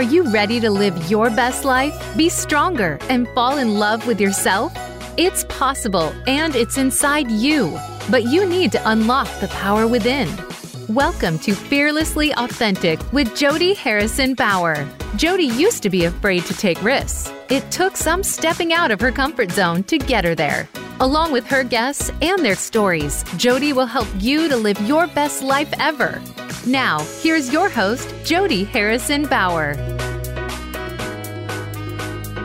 Are you ready to live your best life, be stronger, and fall in love with yourself? It's possible and it's inside you, but you need to unlock the power within. Welcome to Fearlessly Authentic with Jody Harrison Bauer. Jody used to be afraid to take risks. It took some stepping out of her comfort zone to get her there. Along with her guests and their stories, Jody will help you to live your best life ever. Now, here's your host, Jody Harrison Bauer.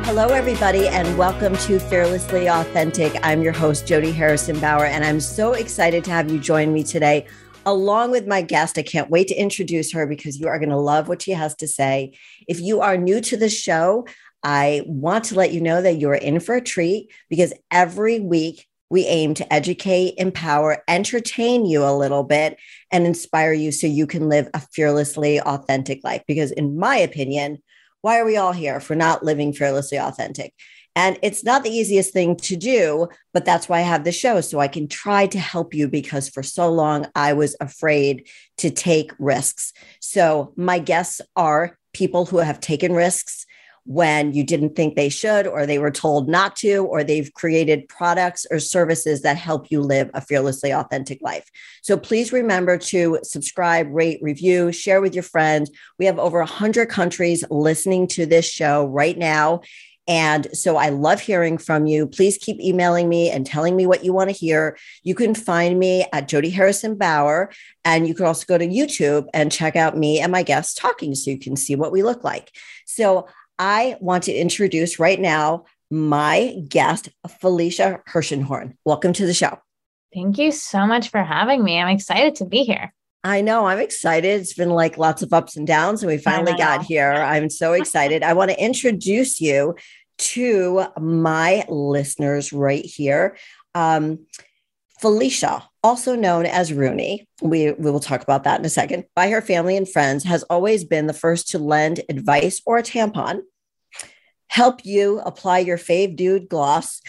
Hello, everybody, and welcome to Fearlessly Authentic. I'm your host, Jody Harrison Bauer, and I'm so excited to have you join me today, along with my guest. I can't wait to introduce her because you are going to love what she has to say. If you are new to the show, I want to let you know that you're in for a treat because every week we aim to educate, empower, entertain you a little bit, and inspire you so you can live a fearlessly authentic life. Because, in my opinion, why are we all here if we're not living fearlessly authentic? And it's not the easiest thing to do, but that's why I have the show. So I can try to help you because for so long I was afraid to take risks. So my guests are people who have taken risks when you didn't think they should, or they were told not to, or they've created products or services that help you live a fearlessly authentic life. So please remember to subscribe, rate, review, share with your friends. We have over 100 countries listening to this show right now. And so I love hearing from you. Please keep emailing me and telling me what you want to hear. You can find me at Jody Harrison Bauer. And you can also go to YouTube and check out me and my guests talking so you can see what we look like. So I want to introduce right now my guest, Felicia Hershenhorn. Welcome to the show. Thank you so much for having me. I'm excited to be here. I know. I'm excited. It's been like lots of ups and downs, and we finally got here. I'm so excited. I want to introduce you to my listeners right here. Um, Felicia, also known as Runi, we, we will talk about that in a second, by her family and friends, has always been the first to lend advice or a tampon, help you apply your fave dude gloss,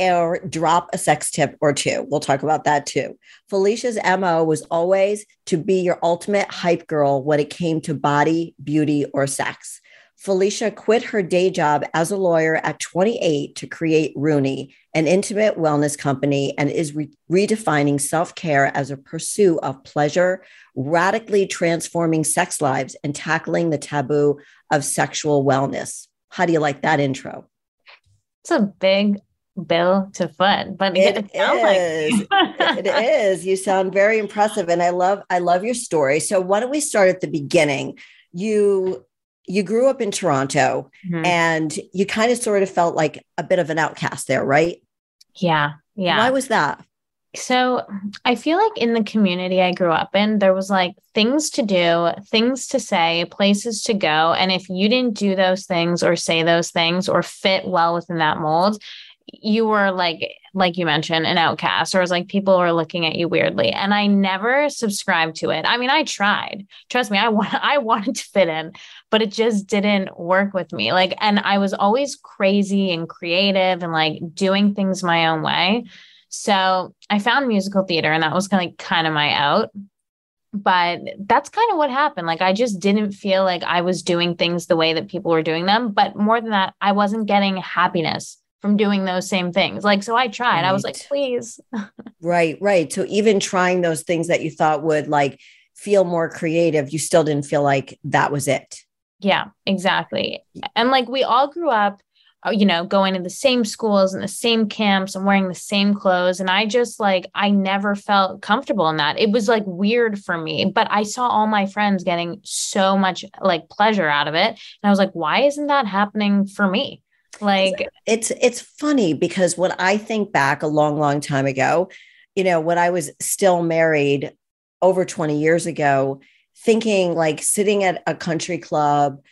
or drop a sex tip or two. We'll talk about that too. Felicia's MO was always to be your ultimate hype girl when it came to body, beauty, or sex. Felicia quit her day job as a lawyer at 28 to create Runi, an intimate wellness company, and is re- redefining self care as a pursuit of pleasure, radically transforming sex lives, and tackling the taboo of sexual wellness. How do you like that intro? It's a big bill to foot, but it, it is. Like- it is. You sound very impressive, and I love I love your story. So why don't we start at the beginning? You you grew up in Toronto mm-hmm. and you kind of sort of felt like a bit of an outcast there, right? Yeah. Yeah. Why was that? So I feel like in the community I grew up in, there was like things to do, things to say, places to go. And if you didn't do those things or say those things or fit well within that mold, you were like like you mentioned an outcast or it was like people were looking at you weirdly and i never subscribed to it. I mean i tried. Trust me i want i wanted to fit in but it just didn't work with me. Like and i was always crazy and creative and like doing things my own way. So i found musical theater and that was kind of like kind of my out but that's kind of what happened. Like i just didn't feel like i was doing things the way that people were doing them but more than that i wasn't getting happiness from doing those same things. Like, so I tried. Right. I was like, please. right, right. So even trying those things that you thought would like feel more creative, you still didn't feel like that was it. Yeah, exactly. And like we all grew up, uh, you know, going to the same schools and the same camps and wearing the same clothes. And I just like, I never felt comfortable in that. It was like weird for me, but I saw all my friends getting so much like pleasure out of it. And I was like, why isn't that happening for me? Like it's it's funny because when I think back a long, long time ago, you know, when I was still married over 20 years ago, thinking like sitting at a country club,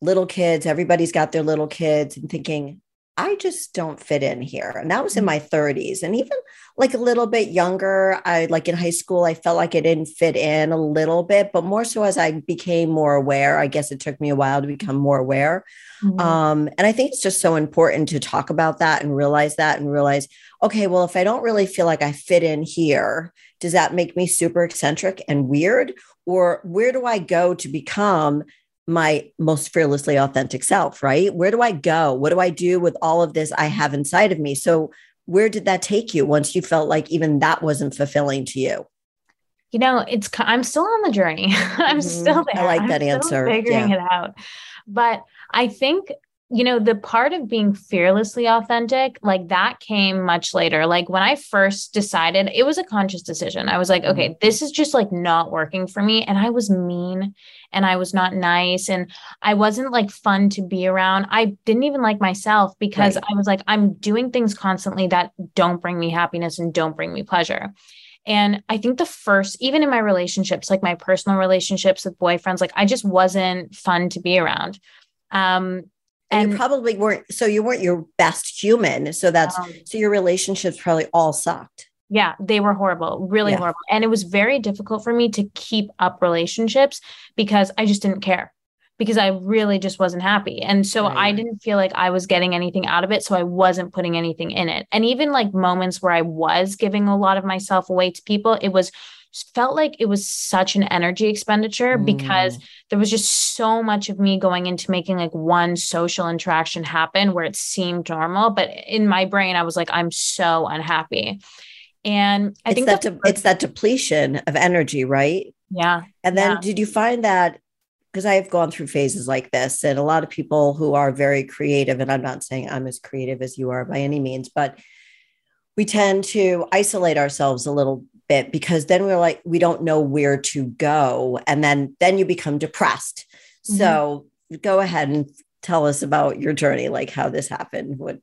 little kids, everybody's got their little kids, and thinking, I just don't fit in here. And that was in my 30s. And even like a little bit younger, I like in high school, I felt like I didn't fit in a little bit, but more so as I became more aware. I guess it took me a while to become more aware. Mm-hmm. Um, and I think it's just so important to talk about that and realize that and realize, okay, well, if I don't really feel like I fit in here, does that make me super eccentric and weird? Or where do I go to become my most fearlessly authentic self, right? Where do I go? What do I do with all of this I have inside of me? So, where did that take you once you felt like even that wasn't fulfilling to you? You know, it's I'm still on the journey. I'm mm-hmm. still there. I like that I'm answer. Figuring yeah. it out. But I think you know, the part of being fearlessly authentic, like that came much later. Like when I first decided, it was a conscious decision. I was like, okay, mm-hmm. this is just like not working for me. And I was mean and I was not nice and I wasn't like fun to be around. I didn't even like myself because right. I was like, I'm doing things constantly that don't bring me happiness and don't bring me pleasure. And I think the first, even in my relationships, like my personal relationships with boyfriends, like I just wasn't fun to be around. Um, and, and you probably weren't so you weren't your best human. So that's um, so your relationships probably all sucked. Yeah they were horrible really yeah. horrible. And it was very difficult for me to keep up relationships because i just didn't care because i really just wasn't happy. And so right. i didn't feel like i was getting anything out of it so i wasn't putting anything in it. And even like moments where i was giving a lot of myself away to people it was felt like it was such an energy expenditure mm. because there was just so much of me going into making like one social interaction happen where it seemed normal. But in my brain, I was like, I'm so unhappy. And I it's think that de- it's that depletion of energy, right? Yeah. And then yeah. did you find that? Because I have gone through phases like this, and a lot of people who are very creative, and I'm not saying I'm as creative as you are by any means, but we tend to isolate ourselves a little bit because then we're like we don't know where to go. And then then you become depressed. Mm-hmm. so go ahead and tell us about your journey like how this happened. What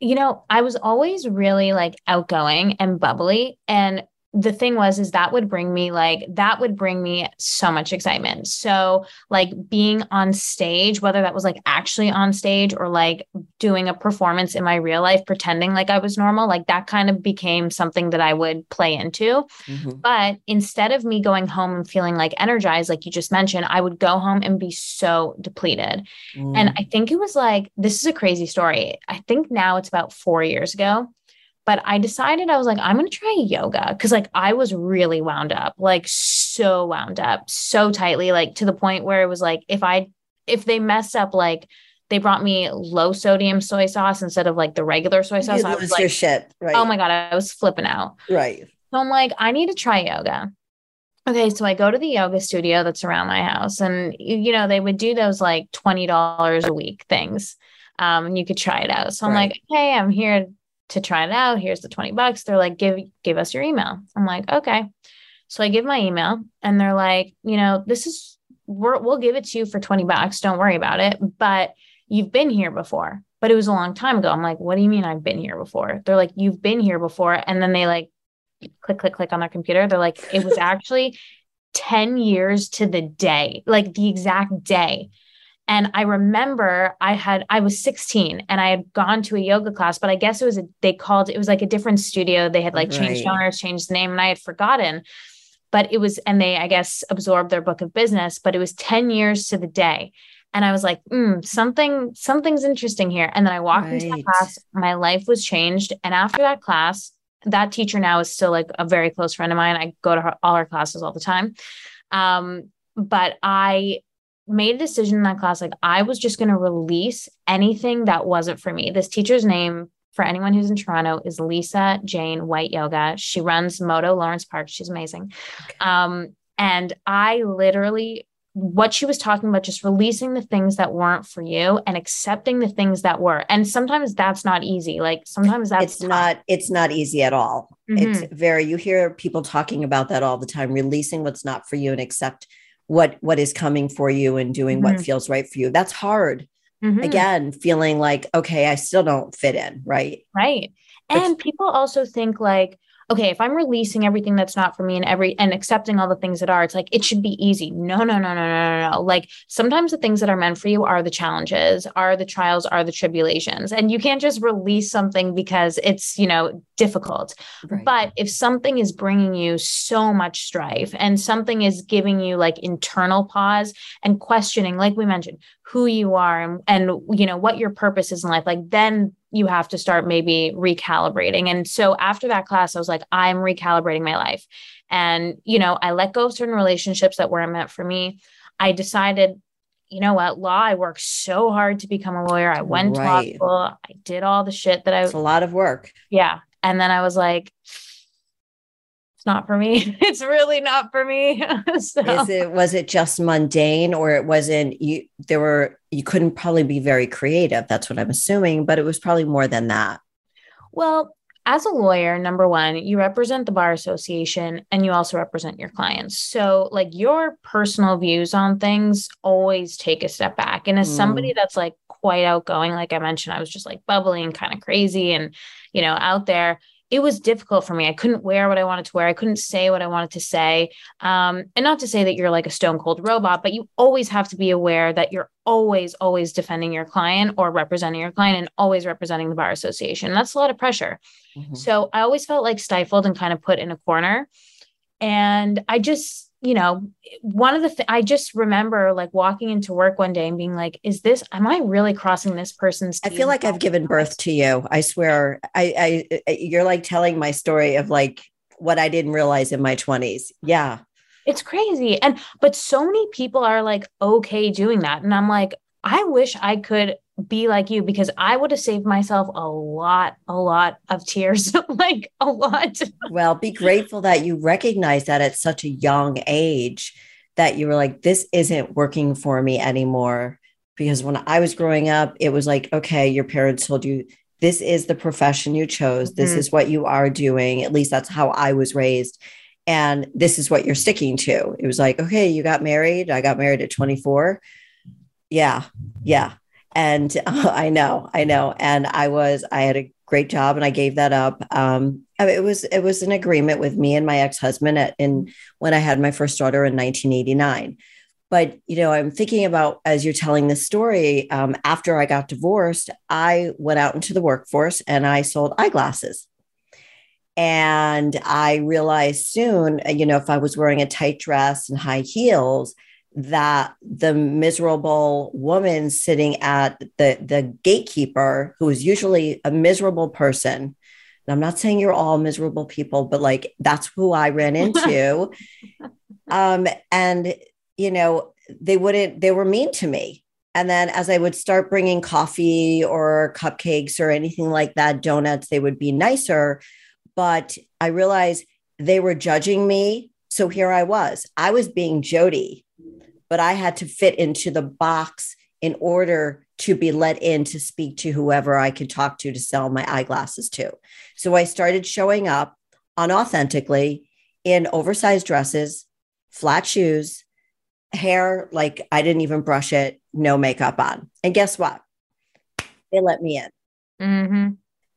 you know i was always really like outgoing and bubbly. And the thing was is that would bring me like that would bring me so much excitement. So like being on stage whether that was like actually on stage or like doing a performance in my real life pretending like i was normal like that kind of became something that i would play into. Mm-hmm. but instead of me going home and feeling like energized like you just mentioned i would go home and be so depleted. Mm. and i think it was like this is a crazy story. I think now it's about 4 years ago but I decided I was like, I'm going to try yoga because like I was really wound up, like so wound up, so tightly, like to the point where it was like, if I, if they messed up, like they brought me low sodium soy sauce instead of like the regular soy sauce. I was like, shit. Right. Oh my God. I was flipping out. Right. So I'm like, I need to try yoga. Okay, so I go to the yoga studio that's around my house, and you know they would do those like twenty dollars a week things, um, and you could try it out. So I'm right. like, okay, I'm here to try it out. Here's the 20 bucks. They're like, give, give us your email. I'm like, okay. So I give my email and they're like, you know, this is, we're, we'll give it to you for 20 bucks. Don't worry about it. But you've been here before, but it was a long time ago. I'm like, what do you mean I've been here before? They're like, you've been here before. And then they like click, click, click on their computer. They're like, it was actually 10 years to the day, like the exact day and I remember I had, I was 16 and I had gone to a yoga class, but I guess it was, a, they called, it was like a different studio. They had like changed right. owners, changed the name, and I had forgotten. But it was, and they, I guess, absorbed their book of business, but it was 10 years to the day. And I was like, mm, something, something's interesting here. And then I walked right. into that class, my life was changed. And after that class, that teacher now is still like a very close friend of mine. I go to her, all her classes all the time. Um, but I made a decision in that class like I was just going to release anything that wasn't for me. This teacher's name for anyone who's in Toronto is Lisa Jane White Yoga. She runs Moto Lawrence Park. She's amazing. Okay. Um, and I literally what she was talking about just releasing the things that weren't for you and accepting the things that were and sometimes that's not easy like sometimes that's it's tough. not it's not easy at all mm-hmm. it's very you hear people talking about that all the time releasing what's not for you and accept what what is coming for you and doing mm-hmm. what feels right for you that's hard mm-hmm. again feeling like okay i still don't fit in right right and people also think like okay, if I'm releasing everything that's not for me and every and accepting all the things that are, it's like it should be easy. No, no, no, no, no, no, no. Like sometimes the things that are meant for you are the challenges, are the trials, are the tribulations. And you can't just release something because it's, you know, difficult. Right. But if something is bringing you so much strife and something is giving you like internal pause and questioning, like we mentioned, who you are and, and you know what your purpose is in life, like then you have to start maybe recalibrating. And so after that class, I was like, I'm recalibrating my life. And, you know, I let go of certain relationships that weren't meant for me. I decided you know what, law, I worked so hard to become a lawyer. I went right. to law school, I did all the shit that I was a lot of work. Yeah. And then I was like, it's not for me. it's really not for me. so. Is it was it just mundane or it wasn't you there were you couldn't probably be very creative. That's what I'm assuming, but it was probably more than that. Well, as a lawyer, number one, you represent the bar association and you also represent your clients. So, like, your personal views on things always take a step back. And as mm. somebody that's like quite outgoing, like I mentioned, I was just like bubbly and kind of crazy and, you know, out there it was difficult for me. I couldn't wear what I wanted to wear. I couldn't say what I wanted to say. Um, and not to say that you're like a stone cold robot, but you always have to be aware that you're always, always defending your client or representing your client and always representing the bar association. That's a lot of pressure. Mm-hmm. So I always felt like stifled and kind of put in a corner. And I just, you know, one of the th- I just remember like walking into work one day and being like, "Is this? Am I really crossing this person's?" I feel like I've given birth to you. I swear, I, I, you're like telling my story of like what I didn't realize in my twenties. Yeah, it's crazy, and but so many people are like okay doing that, and I'm like, I wish I could be like you because I would have saved myself a lot, a lot of tears, like a lot. Well, be grateful that you recognize that at such a young age that you were like, this isn't working for me anymore. Because when I was growing up, it was like, okay, your parents told you this is the profession you chose, this mm-hmm. is what you are doing. At least that's how I was raised. And this is what you're sticking to. It was like, okay, you got married. I got married at 24. Yeah. Yeah and uh, I know, I know. And I was, I had a great job and I gave that up. Um, it was, it was an agreement with me and my ex-husband at, in when I had my first daughter in 1989. But, you know, I'm thinking about as you're telling this story, um, after I got divorced, I went out into the workforce and I sold eyeglasses. And I realized soon, you know, if I was wearing a tight dress and high heels, that the miserable woman sitting at the, the gatekeeper, who is usually a miserable person, and I'm not saying you're all miserable people, but like that's who I ran into. um, and, you know, they wouldn't, they were mean to me. And then as I would start bringing coffee or cupcakes or anything like that, donuts, they would be nicer. But I realized they were judging me. So here I was. I was being Jody but I had to fit into the box in order to be let in to speak to whoever I could talk to to sell my eyeglasses to. So I started showing up unauthentically in oversized dresses, flat shoes, hair like I didn't even brush it, no makeup on. And guess what? They let me in. Mm-hmm.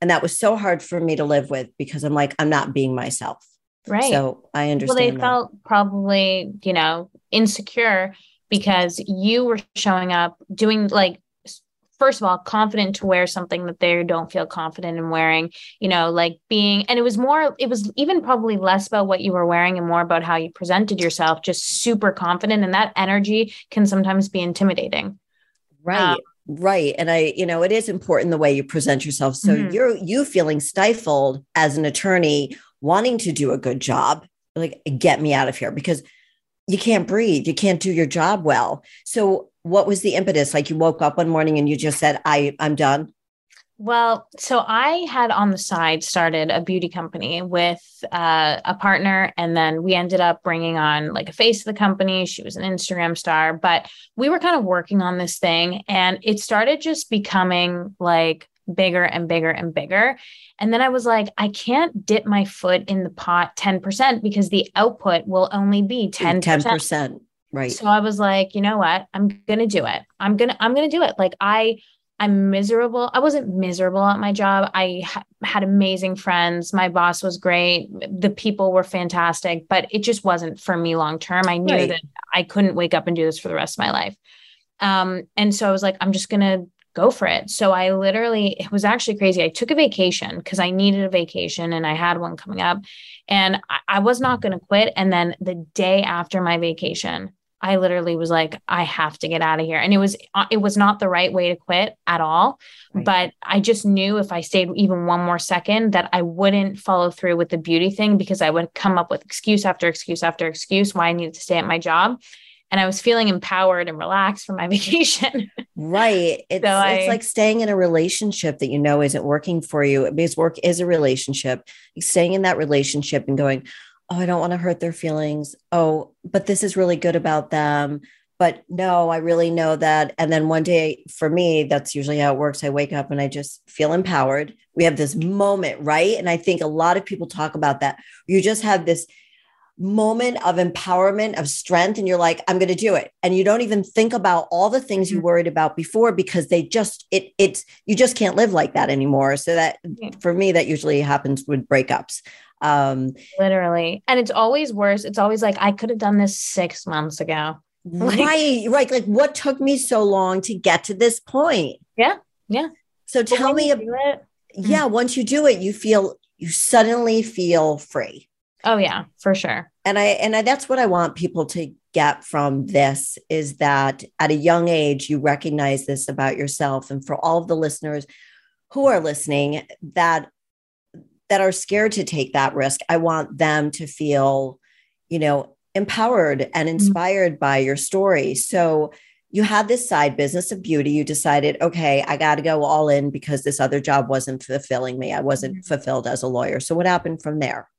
And that was so hard for me to live with because I'm like, I'm not being myself. Right. So I understand. Well, they that. felt probably, you know, insecure because you were showing up doing like first of all confident to wear something that they don't feel confident in wearing you know like being and it was more it was even probably less about what you were wearing and more about how you presented yourself just super confident and that energy can sometimes be intimidating right um, right and i you know it is important the way you present yourself so mm-hmm. you're you feeling stifled as an attorney wanting to do a good job like get me out of here because you can't breathe you can't do your job well. So what was the impetus? Like you woke up one morning and you just said i i'm done. Well, so I had on the side started a beauty company with uh, a partner, and then we ended up bringing on like a face of the company. She was an Instagram star, but we were kind of working on this thing, and it started just becoming like bigger and bigger and bigger. And then I was like, I can't dip my foot in the pot 10% because the output will only be 10%. 10%. Right. So I was like, you know what? I'm going to do it. I'm going to, I'm going to do it. Like I, I'm miserable. I wasn't miserable at my job. I ha- had amazing friends. My boss was great. The people were fantastic, but it just wasn't for me long term. I knew right. that I couldn't wake up and do this for the rest of my life. Um, and so I was like, I'm just going to go for it. So I literally, it was actually crazy. I took a vacation because I needed a vacation and I had one coming up and I, I was not going to quit. And then the day after my vacation, I literally was like, I have to get out of here. And it was, uh, it was not the right way to quit at all. Right. But I just knew if I stayed even one more second that I wouldn't follow through with the beauty thing because I would come up with excuse after excuse after excuse why I needed to stay at my job. And I was feeling empowered and relaxed from my vacation. right. It's, so I, it's like staying in a relationship that you know isn't working for you because work is a relationship. Staying in that relationship and going, oh, I don't want to hurt their feelings. Oh, but this is really good about them. But no, I really know that. And then one day for me, that's usually how it works. I wake up and I just feel empowered. We have this moment, right? And I think a lot of people talk about that. You just have this moment of empowerment of strength and you're like i'm going to do it. And you don't even think about all the things you mm-hmm. worried about before because they just it it's you just can't live like that anymore. So that for me that usually happens with breakups. Um literally. And it's always worse. It's always like i could have done this 6 months ago. Like, right right. Like what took me so long to get to this point? Yeah yeah. So tell me about it. yeah mm-hmm. once you do it you feel you suddenly feel free Oh yeah, for sure. And I and I, that's what I want people to get from this is that at a young age you recognize this about yourself and for all of the listeners who are listening that that are scared to take that risk, I want them to feel, you know, empowered and mm-hmm. inspired mm-hmm. by your story. So you had this side business of beauty. You decided, okay, I got to go all in because this other job wasn't fulfilling me. I wasn't mm-hmm. fulfilled as a lawyer. So what happened from there?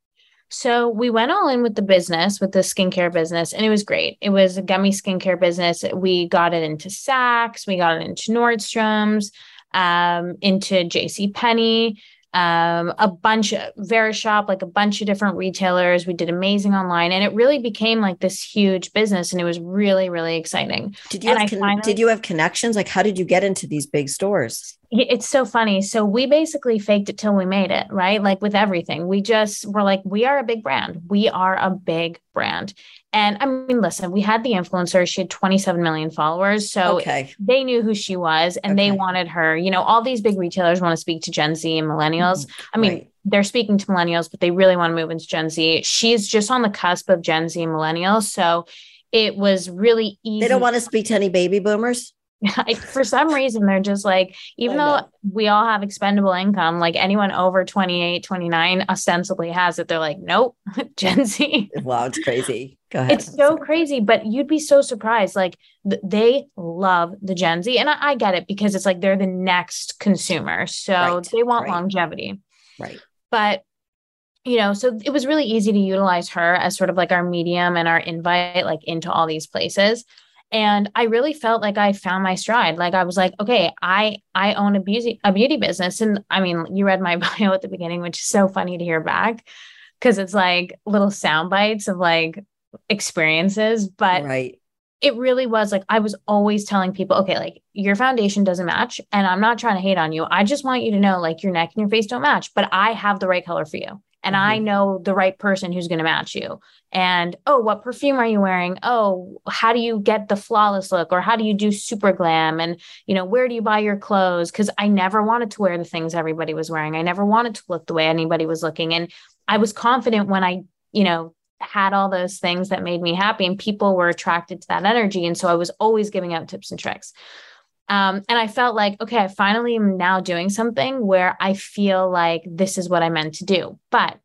So we went all in with the business, with the skincare business, and it was great. It was a gummy skincare business. We got it into Saks, we got it into Nordstrom's, um, into J.C. Penney um, a bunch of Verishop, like a bunch of different retailers. We did amazing online, and it really became like this huge business, and it was really, really exciting. Did you have con- finally, did you have connections? Like, how did you get into these big stores? It's so funny. So we basically faked it till we made it, right? Like with everything, we just were like, we are a big brand. We are a big brand, and I mean, listen, we had the influencer. She had 27 million followers. So okay. they knew who she was and okay. they wanted her. You know, all these big retailers want to speak to Gen Z and millennials. Mm-hmm. I mean, right. they're speaking to millennials, but they really want to move into Gen Z. She's just on the cusp of Gen Z and millennials. So it was really easy. They don't want to speak to any baby boomers. for some reason they're just like even though we all have expendable income like anyone over 28 29 ostensibly has it. They're like nope gen z. Wow it's crazy. Go ahead. It's so crazy but you'd be so surprised. Like th- they love the gen z and I-, I, get it because it's like they're the next consumer so right. they want right. longevity. Right. But you know so it was really easy to utilize her as sort of like our medium and our invite like into all these places and i really felt like i found my stride like i was like okay i i own a beauty a beauty business and i mean you read my bio at the beginning which is so funny to hear back because it's like little sound bites of like experiences but right it really was like I was always telling people, okay, like your foundation doesn't match. And I'm not trying to hate on you. I just want you to know like your neck and your face don't match, but I have the right color for you and mm-hmm. I know the right person who's going to match you. And oh, what perfume are you wearing? Oh, how do you get the flawless look or how do you do super glam? And, you know, where do you buy your clothes? Because I never wanted to wear the things everybody was wearing. I never wanted to look the way anybody was looking. And I was confident when I, you know, had all those things that made me happy and people were attracted to that energy. And so I was always giving out tips and tricks. Um, and I felt like, okay, I finally am now doing something where I feel like this is what I meant to do. But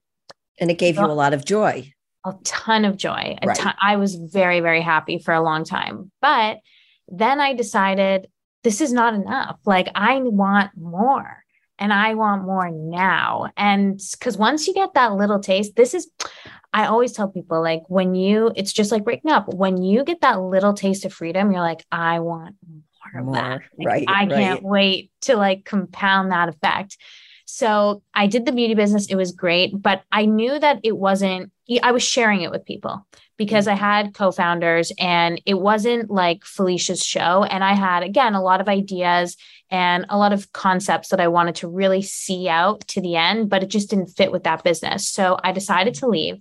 and it gave you a lot of joy. A ton of joy. Right. Ton, I was very, very happy for a long time. But then I decided this is not enough. Like I want more and I want more now. And because once you get that little taste, this is, I always tell people like when you, it's just like breaking up. When you get that little taste of freedom, you're like, I want more, more. Like, right. I right. can't wait to like compound that effect. So I did the beauty business. It was great, but I knew that it wasn't, I was sharing it with people because I had co founders and it wasn't like Felicia's show. And I had, again, a lot of ideas and a lot of concepts that I wanted to really see out to the end, but it just didn't fit with that business. So I decided to leave,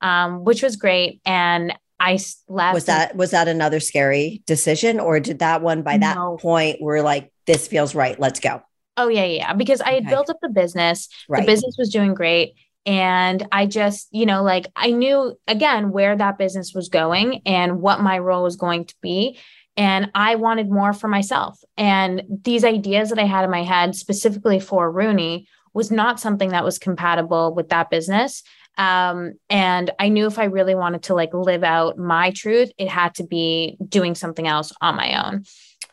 um, which was great. And I left. Was that was that another scary decision, or did that one by that no. point were like this feels right? Let's go. Oh yeah, yeah. Because I had okay. built up the business. Right. The business was doing great. And I just, you know, like I knew again where that business was going and what my role was going to be. And I wanted more for myself. And these ideas that I had in my head, specifically for Runi, was not something that was compatible with that business. Um, and I knew if I really wanted to like live out my truth, it had to be doing something else on my own.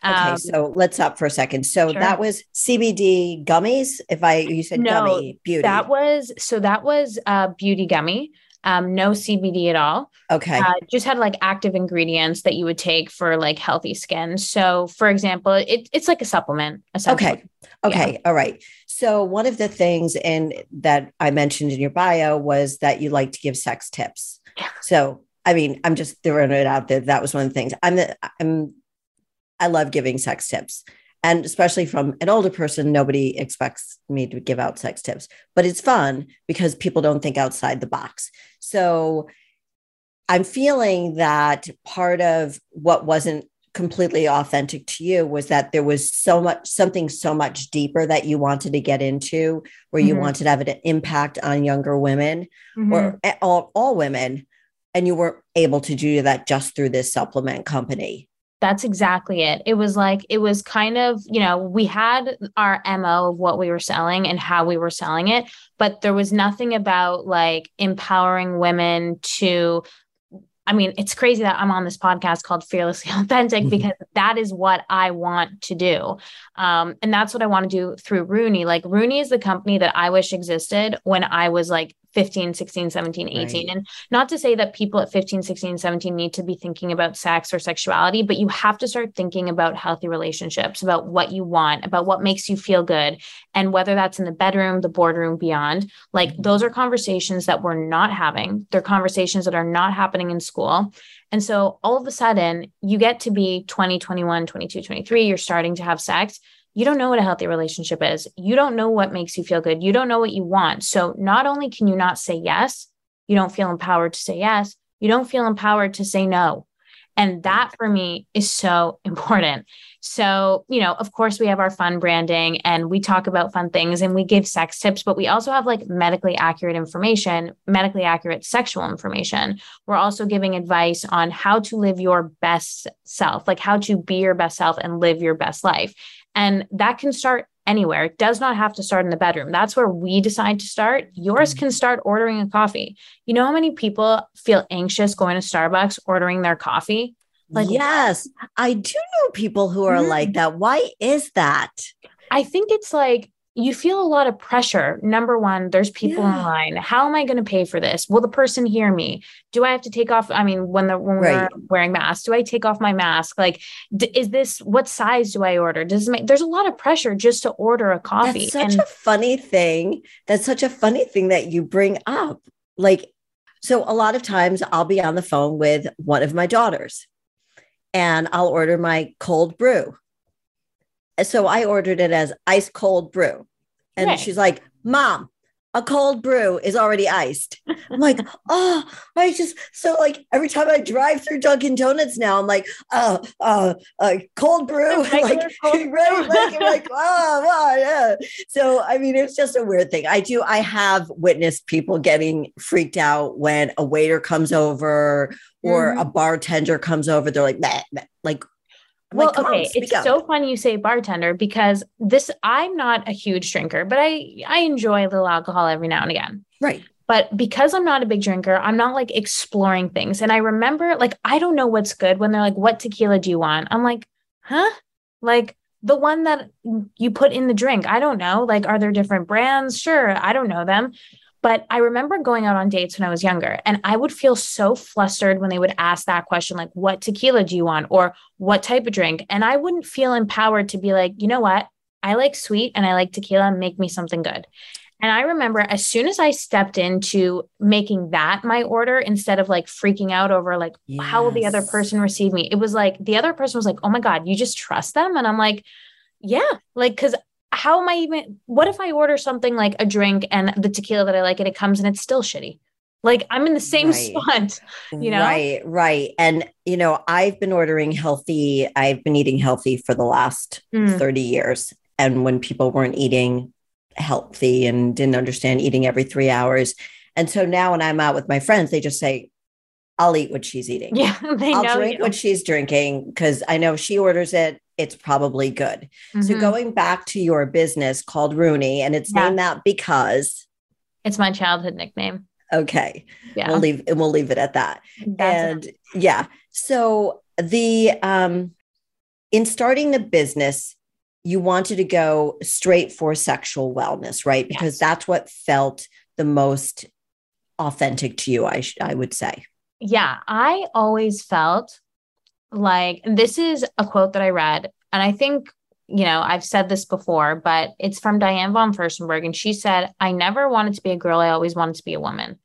Okay, Um, so let's stop for a second. So Sure. that was CBD gummies. If I you said No, gummy beauty. that was so that was uh beauty gummy. Um, no CBD at all. okay. Uh, just had like active ingredients that you would take for like healthy skin. So, for example, it, it's like a supplement. Okay. Okay. All right. So one of the things in that I mentioned in your bio was that you like to give sex tips. Yeah. So I mean, I'm just throwing it out there. That was one of the things. I'm the I'm I love giving sex tips. And especially from an older person, nobody expects me to give out sex tips, but it's fun because people don't think outside the box. So I'm feeling that part of what wasn't completely authentic to you was that there was so much something so much deeper that you wanted to get into where you Mhm. wanted to have an impact on younger women Mhm. or all, all women and you weren't able to do that just through this supplement company That's exactly it. It was like, it was kind of, you know, we had our MO of what we were selling and how we were selling it, but there was nothing about like empowering women to. I mean, it's crazy that I'm on this podcast called Fearlessly Authentic Mhm. because that is what I want to do. Um, and that's what I want to do through Runi. Like, Runi is the company that I wish existed when I was like 15, 16, 17, 18. Right. And not to say that people at 15, 16, 17 need to be thinking about sex or sexuality, but you have to start thinking about healthy relationships, about what you want, about what makes you feel good. And whether that's in the bedroom, the boardroom, beyond, like Mhm. those are conversations that we're not having. They're conversations that are not happening in school. And so all of a sudden, you get to be 20, 21, 22, 23, you're starting to have sex. You don't know what a healthy relationship is. You don't know what makes you feel good. You don't know what you want. So not only can you not say yes, you don't feel empowered to say yes, you don't feel empowered to say no. And that for me is so important. So, you know, of course, we have our fun branding and we talk about fun things and we give sex tips, but we also have like medically accurate information, medically accurate sexual information. We're also giving advice on how to live your best self, like how to be your best self and live your best life. And that can start anywhere. It does not have to start in the bedroom. That's where we decide to start. Yours Mhm. can start ordering a coffee. You know how many people feel anxious going to Starbucks ordering their coffee? Like- yes i do know people who are Mhm. like that why is that I think it's like you feel a lot of pressure. Number one, there's people Yeah. in line. How am I going to pay for this? Will the person hear me? Do I have to take off? I mean, when the when Right. we're wearing masks, do I take off my mask? Like, d- is this what size do I order? Does make there's a lot of pressure just to order a coffee? That's such and a funny thing. That's such a funny thing that you bring up. Like, so a lot of times I'll be on the phone with one of my daughters and I'll order my cold brew. So I ordered it as ice cold brew. And Right. she's like, Mom, a cold brew is already iced. I'm like, oh, I just so like every time I drive through Dunkin' Donuts now, I'm like, uh, uh, uh cold brew, like, cold right, like, like, oh, oh, yeah. So I mean, it's just a weird thing. I do. I have witnessed people getting freaked out when a waiter comes over or Mhm. a bartender comes over. They're like, meh, meh. like. Well, like, come on, okay, it's up. so funny you say bartender because this I'm not a huge drinker, but I I enjoy a little alcohol every now and again. right. But because I'm not a big drinker, I'm not like exploring things. And I remember, like, I don't know what's good when they're like, What tequila do you want? I'm like, Huh? Like the one that you put in the drink. I don't know. Like, are there different brands? Sure. I don't know them. But I remember going out on dates when I was younger, and I would feel so flustered when they would ask that question, like, What tequila do you want? Or what type of drink? And I wouldn't feel empowered to be like, You know what? I like sweet and I like tequila. Make me something good. And I remember as soon as I stepped into making that my order instead of like freaking out over like how will the other person receive me, it was like the other person was like, "Oh my god, you just trust them?" And I'm like, "Yeah." Like cuz how am I even what if I order something like a drink and the tequila that I like and it comes and it's still shitty? Like I'm in the same Right. spot. you know? Right, right. And, you know, I've been ordering healthy, I've been eating healthy for the last Mm. 30 years. And when people weren't eating healthy and didn't understand eating every three hours. And so now when I'm out with my friends, they just say, I'll eat what she's eating. Yeah, they I'll know drink you. what she's drinking because I know she orders it, it's probably good. So Mhm. going back to your business called Runi, and it's Yeah. named that because It's my childhood nickname. Okay. Yeah. We'll leave and we'll leave it at that. That's and yeah. So the um in starting the business, you wanted to go straight for sexual wellness, right? Because Yes. that's what felt the most authentic to you, I sh- I would say. yeah, I always felt like this is a quote that I read, and I think, you know, I've said this before, but it's from Diane von Furstenberg. And she said, I never wanted to be a girl, I always wanted to be a woman.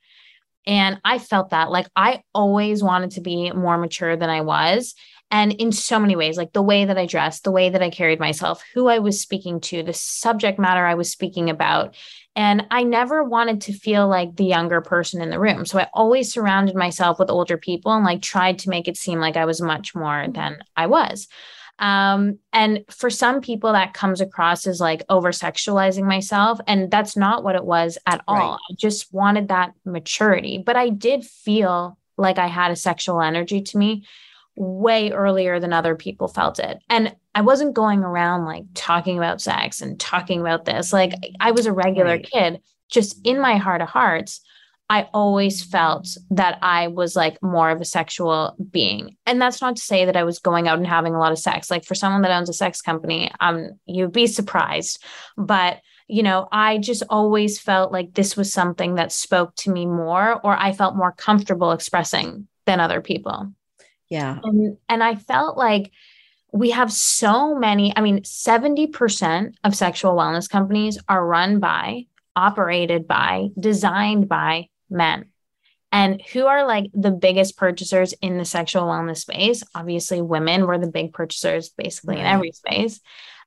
And I felt that like I always wanted to be more mature than I was. And in so many ways, like the way that I dressed, the way that I carried myself, who I was speaking to, the subject matter I was speaking about. And I never wanted to feel like the younger person in the room. So I always surrounded myself with older people and like tried to make it seem like I was much more than I was. Um, and for some people, that comes across as like over sexualizing myself. And that's not what it was at all. Right. I just wanted that maturity. But I did feel like I had a sexual energy to me way earlier than other people felt it. And I wasn't going around like talking about sex and talking about this. Like I was a regular Right. kid, just in my heart of hearts. I always felt that I was like more of a sexual being. And that's not to say that I was going out and having a lot of sex. Like for someone that owns a sex company, um, you'd be surprised. But you know, I just always felt like this was something that spoke to me more, or I felt more comfortable expressing than other people. Yeah. And and I felt like we have so many, I mean, 70% of sexual wellness companies are run by, operated by, designed by men. And who are like the biggest purchasers in the sexual wellness space? Obviously, women were the big purchasers basically in every space.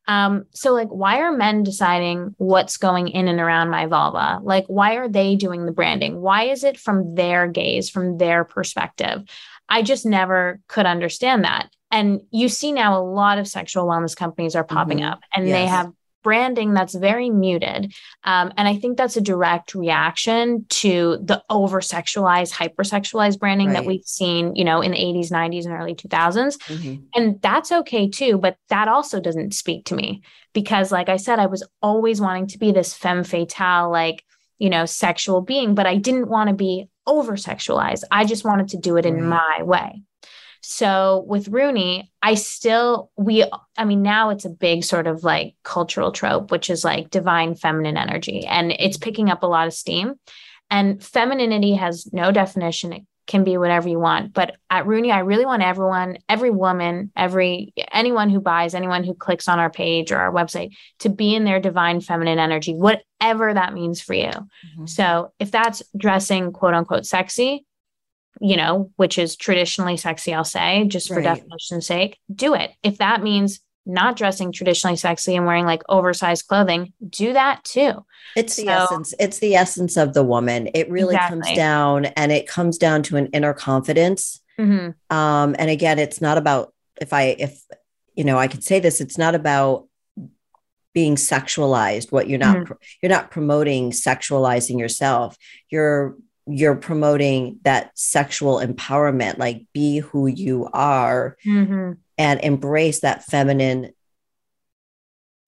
Um, so like why are men deciding what's going in and around my vulva? Like why are they doing the branding? Why is it from their gaze, from their perspective? I just never could understand that. And you see now a lot of sexual wellness companies are popping Mhm. up and they have branding that's very muted. Um, and I think that's a direct reaction to the over sexualized, hyper sexualized branding that we've seen, you know, in the 80s, 90s, and early 2000s. Mhm. And that's okay too, but that also doesn't speak to me because, like I said, I was always wanting to be this femme fatale, like, you know, sexual being, but I didn't want to be over sexualized. I just wanted to do it in my way. So with Runi, I still, we, I mean, now it's a big sort of like cultural trope, which is like divine feminine energy, and it's picking up a lot of steam. And femininity has no definition. It can be whatever you want. But at Runi, I really want everyone, every woman, every anyone who buys, anyone who clicks on our page or our website to be in their divine feminine energy, whatever that means for you. Mhm. So if that's dressing quote unquote sexy, you know, which is traditionally sexy, I'll say, just for Right. definition's sake, do it. If that means not dressing traditionally sexy and wearing like oversized clothing, do that too. It's the essence. It's the essence of the woman. It really comes down and it comes down to an inner confidence. Mhm. Um, and again, it's not about if I if you know I could say this, it's not about being sexualized. What you're not Mhm. you're not promoting sexualizing yourself. You're you're promoting that sexual empowerment, like be who you are Mhm. And embrace that feminine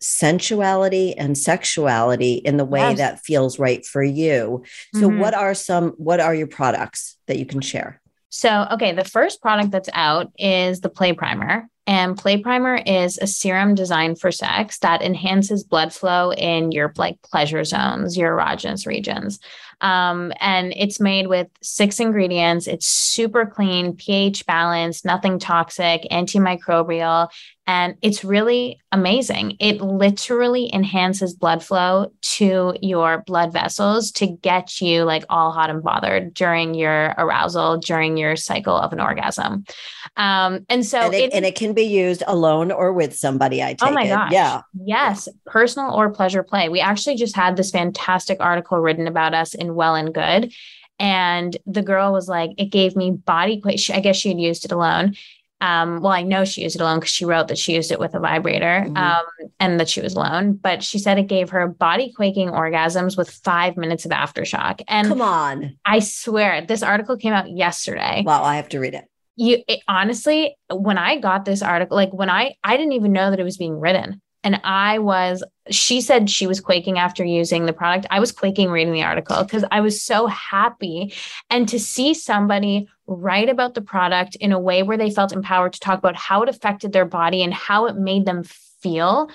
sensuality and sexuality in the way Yes. that feels right for you. So Mhm. what are some what are your products that you can share? So, okay, the first product that's out is the Play Primer. And Play Primer is a serum designed for sex that enhances blood flow in your like pleasure zones, your erogenous regions. Um, and it's made with six ingredients. It's super clean, pH balanced, nothing toxic, antimicrobial, and it's really amazing. It literally enhances blood flow to your blood vessels to get you like all hot and bothered during your arousal, during your cycle of an orgasm. Um, and so and, it, it- and it can be used alone or with somebody. I take it. Oh my it. gosh. Yeah. Yes, personal or pleasure play. We actually just had this fantastic article written about us in Well and Good. And the girl was like, it gave me body quake. I guess she had used it alone. Um, well, I know she used it alone because she wrote that she used it with a vibrator Mhm. um, and that she was alone. But she said it gave her body quaking orgasms with five minutes of aftershock. And Come on. I swear, this article came out yesterday Wow, I have to read it. you it, honestly when i got this article like when i i didn't even know that it was being written and i was she said she was quaking after using the product. I was quaking reading the article because I was so happy. And to see somebody write about the product in a way where they felt empowered to talk about how it affected their body and how it made them feel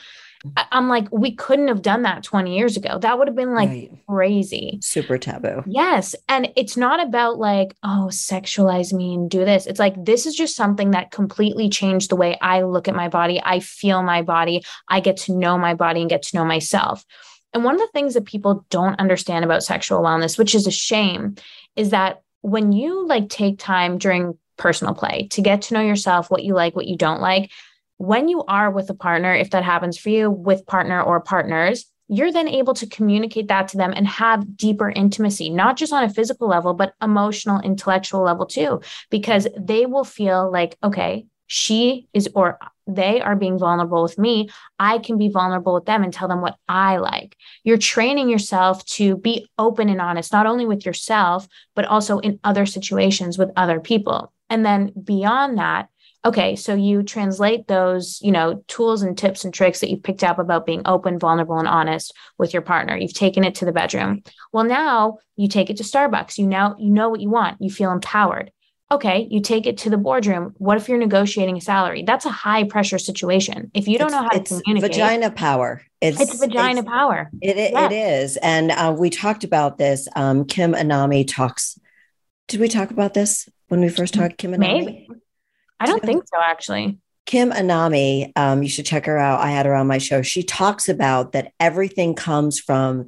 I'm like, we couldn't have done that 20 years ago. That would have been like right. crazy. Super taboo. Yes. And it's not about like, oh, sexualize me and do this. It's like, this is just something that completely changed the way I look at my body. I feel my body. I get to know my body and get to know myself. And one of the things that people don't understand about sexual wellness, which is a shame, is that when you like take time during personal play to get to know yourself, what you like, what you don't like, when you are with a partner, if that happens for you with partner or partners, you're then able to communicate that to them and have deeper intimacy, not just on a physical level, but emotional, intellectual level too, because they will feel like, okay, she is, or they are being vulnerable with me. I can be vulnerable with them and tell them what I like. You're training yourself to be open and honest, not only with yourself, but also in other situations with other people. And then beyond that, okay so you translate those you know tools and tips and tricks that you've picked up about being open vulnerable and honest with your partner. You've taken it to the bedroom. Well now you take it to starbucks. You now you know what you want. You feel empowered. Okay you take it to the boardroom. What if you're negotiating a salary? That's a high pressure situation. If you don't it's, know how to communicate vagina power. It's, it's vagina it's, power. it, it, it is. And uh, we talked about this um, kim anami talks did we talk about this when we first talked kim anami? Maybe. I don't think so, actually. Kim Anami, um, you should check her out. I had her on my show. She talks about that everything comes from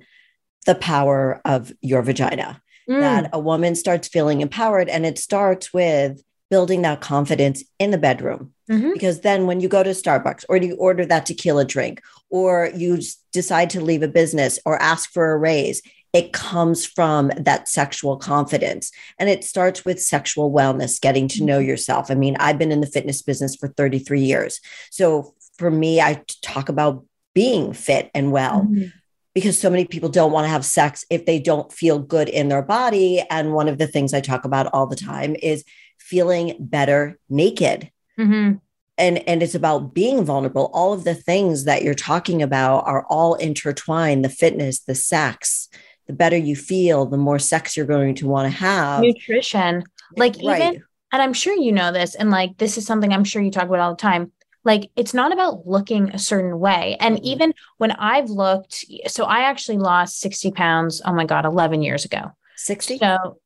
the power of your vagina, mm. that a woman starts feeling empowered, and it starts with building that confidence in the bedroom. Mm-hmm. Because then when you go to Starbucks or you order that tequila drink or you decide to leave a business or ask for a raise, it comes from that sexual confidence. And it starts with sexual wellness, getting to know mm-hmm. yourself. I mean, I've been in the fitness business for 33 years. So for me, I talk about being fit and well. Mm-hmm. Because so many people don't want to have sex if they don't feel good in their body. And one of the things I talk about all the time is feeling better naked. Mm-hmm and and it's about being vulnerable all of the things that you're talking about are all intertwined the fitness the sex the better you feel, the more sex you're going to want to have. Nutrition. Like right. even and I'm sure you know this and like this is something I'm sure you talk about all the time. Like it's not about looking a certain way. And mm-hmm. even when I've looked, so I actually lost 60 pounds, oh my God, 11 years ago. 60? So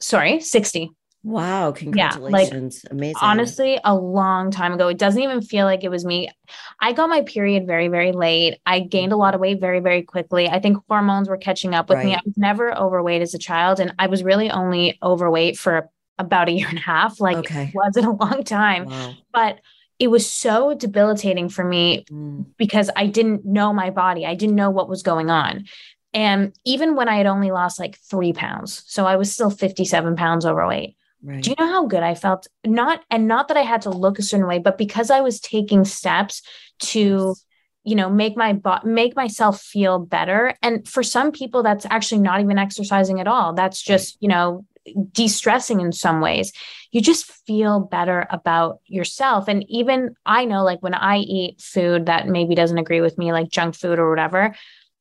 sorry, 60. Wow, congratulations. Yeah, like, Amazing. Honestly, a long time ago. It doesn't even feel like it was me. I got my period very, very late. I gained a lot of weight very, very quickly. I think hormones were catching up with right. me. I was never overweight as a child, and I was really only overweight for about a year and a half. Like okay. it wasn't a long time. Wow. But it was so debilitating for me mm. because I didn't know my body. I didn't know what was going on. And even when I had only lost like three pounds, so I was still 57 pounds overweight. Right. Do you know how good I felt? Not and not that I had to look a certain way, but because I was taking steps to yes. you know make my bo- make myself feel better and for some people that's actually not even exercising at all that's just you know de-stressing in some ways you just feel better about yourself and even i know like when i eat food that maybe doesn't agree with me like junk food or whatever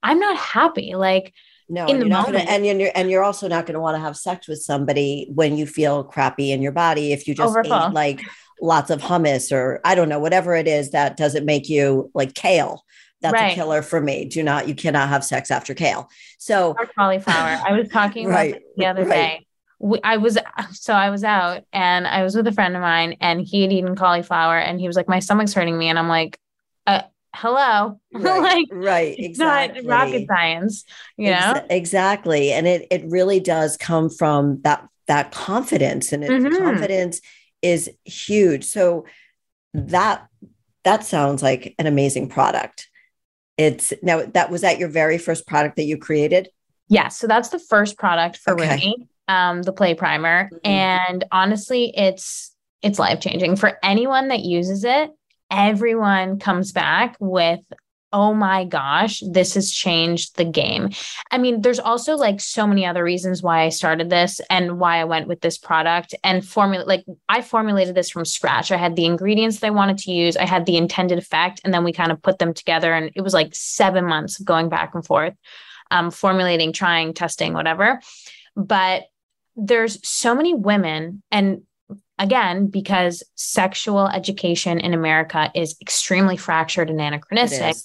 i'm not happy like no, in the moment. Gonna, and you're and you're also not going to want to have sex with somebody when you feel crappy in your body if you just ate like lots of hummus or I don't know whatever it is that doesn't make you like kale. That's right. a killer for me. Do not you cannot have sex after kale. So or cauliflower. I was talking right, the other right. day. I was so I was out and I was with a friend of mine and he had eaten cauliflower and he was like, My stomach's hurting me. And I'm like, uh, hello. Right, like right exactly not rocket science you know? Ex- exactly and it it really does come from that that confidence and mm-hmm. confidence is huge. So that that sounds like an amazing product. It's now that was that your very first product that you created? Yeah so that's the first product for okay. Runi, um the play primer mm-hmm. and honestly it's it's life changing for anyone that uses it everyone comes back with oh my gosh, this has changed the game. I mean, there's also like so many other reasons why I started this and why I went with this product and formula like I formulated this from scratch. I had the ingredients that I wanted to use, I had the intended effect, and then we kind of put them together. And it was like seven months of going back and forth, um, formulating, trying, testing, whatever. But there's so many women and again because sexual education in america is extremely fractured and anachronistic.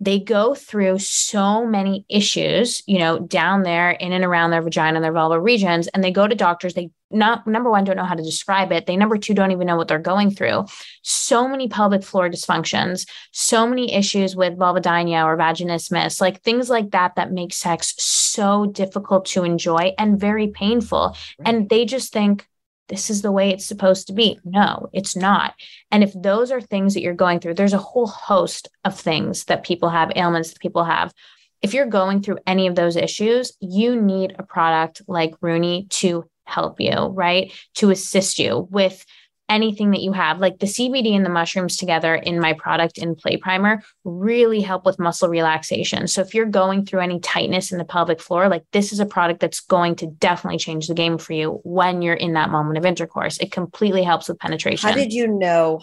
they go through so many issues you know down there in and around their vagina and their vulvar regions and they go to doctors. They not number one don't know how to describe it. They number two don't even know what they're going through. So many pelvic floor dysfunctions so many issues with vulvodynia or vaginismus like things like that that make sex so difficult to enjoy and very painful. Right. and they just think this is the way it's supposed to be. No, it's not. And if those are things that you're going through, there's a whole host of things that people have, ailments that people have. If you're going through any of those issues, you need a product like Runi to help you, right? To assist you with anything that you have. Like the CBD and the mushrooms together in my product in Play Primer really help with muscle relaxation. So if you're going through any tightness in the pelvic floor, like this is a product that's going to definitely change the game for you when you're in that moment of intercourse. It completely helps with penetration. How did you know?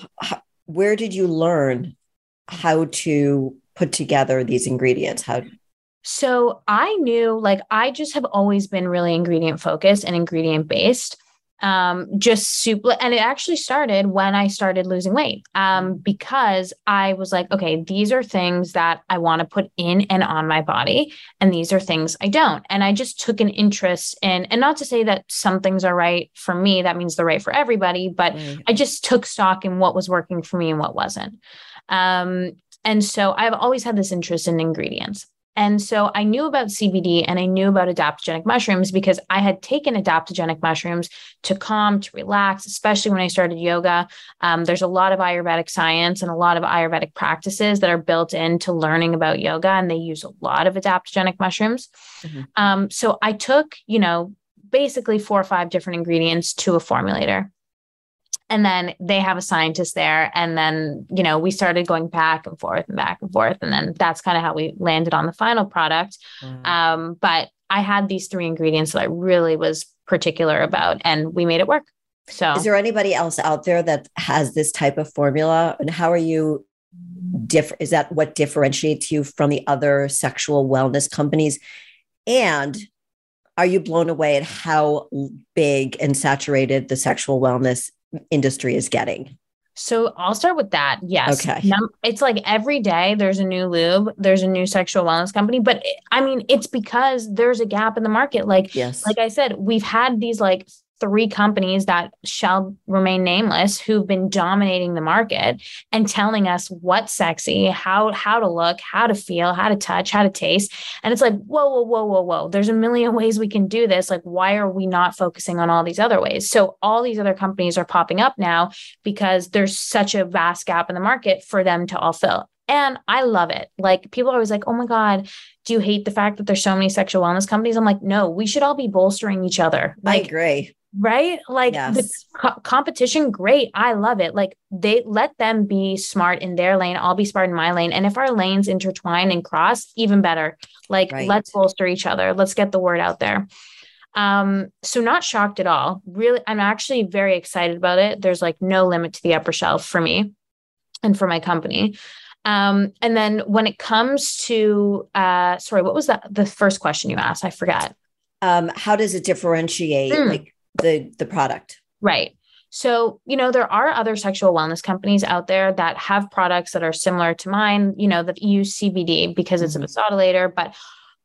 Where did you learn how to put together these ingredients? How so I knew like I just have always been really ingredient focused and ingredient based um just super and it actually started when i started losing weight um because i was like okay these are things that i want to put in and on my body and these are things i don't. And i just took an interest in and not to say that some things are right for me that means they're right for everybody but mm. i just took stock in what was working for me and what wasn't. Um and so i've always had this interest in ingredients and so I knew about CBD and I knew about adaptogenic mushrooms because I had taken adaptogenic mushrooms to calm, to relax, especially when I started yoga. Um, there's a lot of Ayurvedic science and a lot of Ayurvedic practices that are built into learning about yoga, and they use a lot of adaptogenic mushrooms. Mm-hmm. Um, so I took, you know, basically four or five different ingredients to a formulator and then they have a scientist there. And then you know we started going back and forth and back and forth. And then that's kind of how we landed on the final product. Mm. um, but i had these three ingredients that i really was particular about and we made it work. So is there anybody else out there that has this type of formula? And how are you different is that what differentiates you from the other sexual wellness companies? And are you blown away at how big and saturated the sexual wellness industry is getting? So I'll start with that. Yes. Okay. It's like every day there's a new lube, there's a new sexual wellness company, but I mean, it's because there's a gap in the market. Like, yes. like I said, we've had these like three companies that shall remain nameless who've been dominating the market and telling us what's sexy, how how to look, how to feel, how to touch, how to taste. And it's like, whoa, whoa, whoa, whoa, whoa. There's a million ways we can do this. Like, why are we not focusing on all these other ways? So all these other companies are popping up now because there's such a vast gap in the market for them to all fill. And I love it. Like people are always like, oh my God, do you hate the fact that there's so many sexual wellness companies? I'm like, no, we should all be bolstering each other. Like, I agree right? Like yes. the co- competition great. I love it. Like they let them be smart in their lane. I'll be smart in my lane. And if our lanes intertwine and cross even better. Like right. let's bolster each other. Let's get the word out there. Um so not shocked at all. Really i'm actually very excited about it. There's like no limit to the upper shelf for me and for my company. Um and then when it comes to uh sorry what was that the first question you asked? I forgot. Um how does it differentiate? Mm. like the the product. Right. So, you know, there are other sexual wellness companies out there that have products that are similar to mine, you know, that use CBD because it's a mm-hmm. vasodilator, but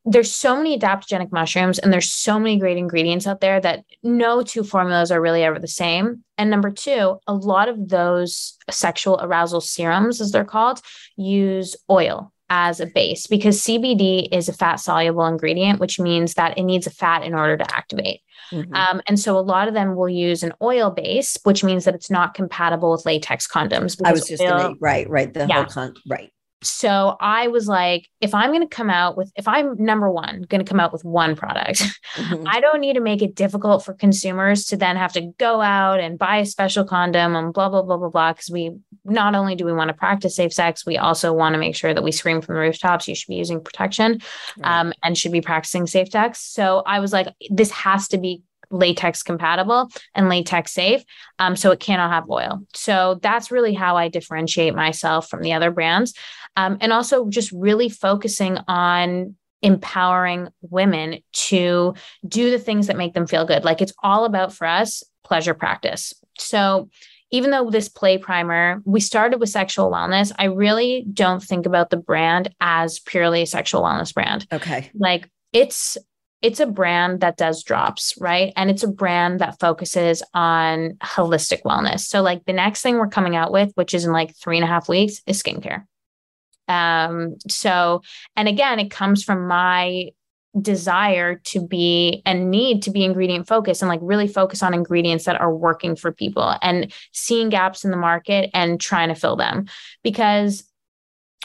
there's so many adaptogenic mushrooms and there's so many great ingredients out there that no two formulas are really ever the same. And number two, a lot of those sexual arousal serums, as they're called, use oil as a base because CBD is a fat soluble ingredient, which means that it needs a fat in order to activate. Mm-hmm. Um, and so a lot of them will use an oil base, which means that it's not compatible with latex condoms. I was just oil, gonna, right, right. The yeah. whole con, right. So I was like, if I'm going to come out with, if I'm number one, going to come out with one product, mm-hmm. I don't need to make it difficult for consumers to then have to go out and buy a special condom and blah, blah, blah, blah, blah. Cause we not only do we want to practice safe sex, we also want to make sure that we scream from the rooftops. You should be using protection right. um, and should be practicing safe sex. So I was like, this has to be latex compatible and latex safe. Um, so it cannot have oil. So that's really how I differentiate myself from the other brands. Um, and also just really focusing on empowering women to do the things that make them feel good. Like it's all about for us pleasure practice. So even though this play primer, we started with sexual wellness, I really don't think about the brand as purely a sexual wellness brand. Okay. Like it's it's a brand that does drops, right? And it's a brand that focuses on holistic wellness. So, like the next thing we're coming out with, which is in like three and a half weeks, is skincare. Um, so, and again, it comes from my desire to be and need to be ingredient focused and like really focus on ingredients that are working for people and seeing gaps in the market and trying to fill them because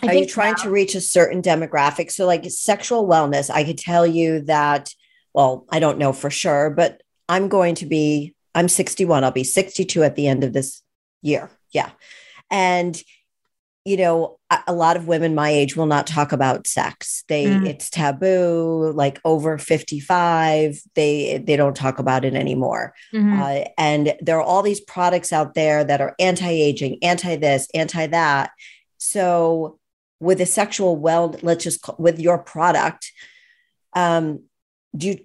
I are you trying now, to reach a certain demographic? So, like sexual wellness, I could tell you that, well, I don't know for sure, but I'm going to be, I'm 61. I'll be 62 at the end of this year. Yeah. And, you know, a, a lot of women my age will not talk about sex. They, mm. it's taboo, like over 55, they, they don't talk about it anymore. Mm-hmm. Uh, and there are all these products out there that are anti aging, anti this, anti that. So, with a sexual well let's just call, with your product um do you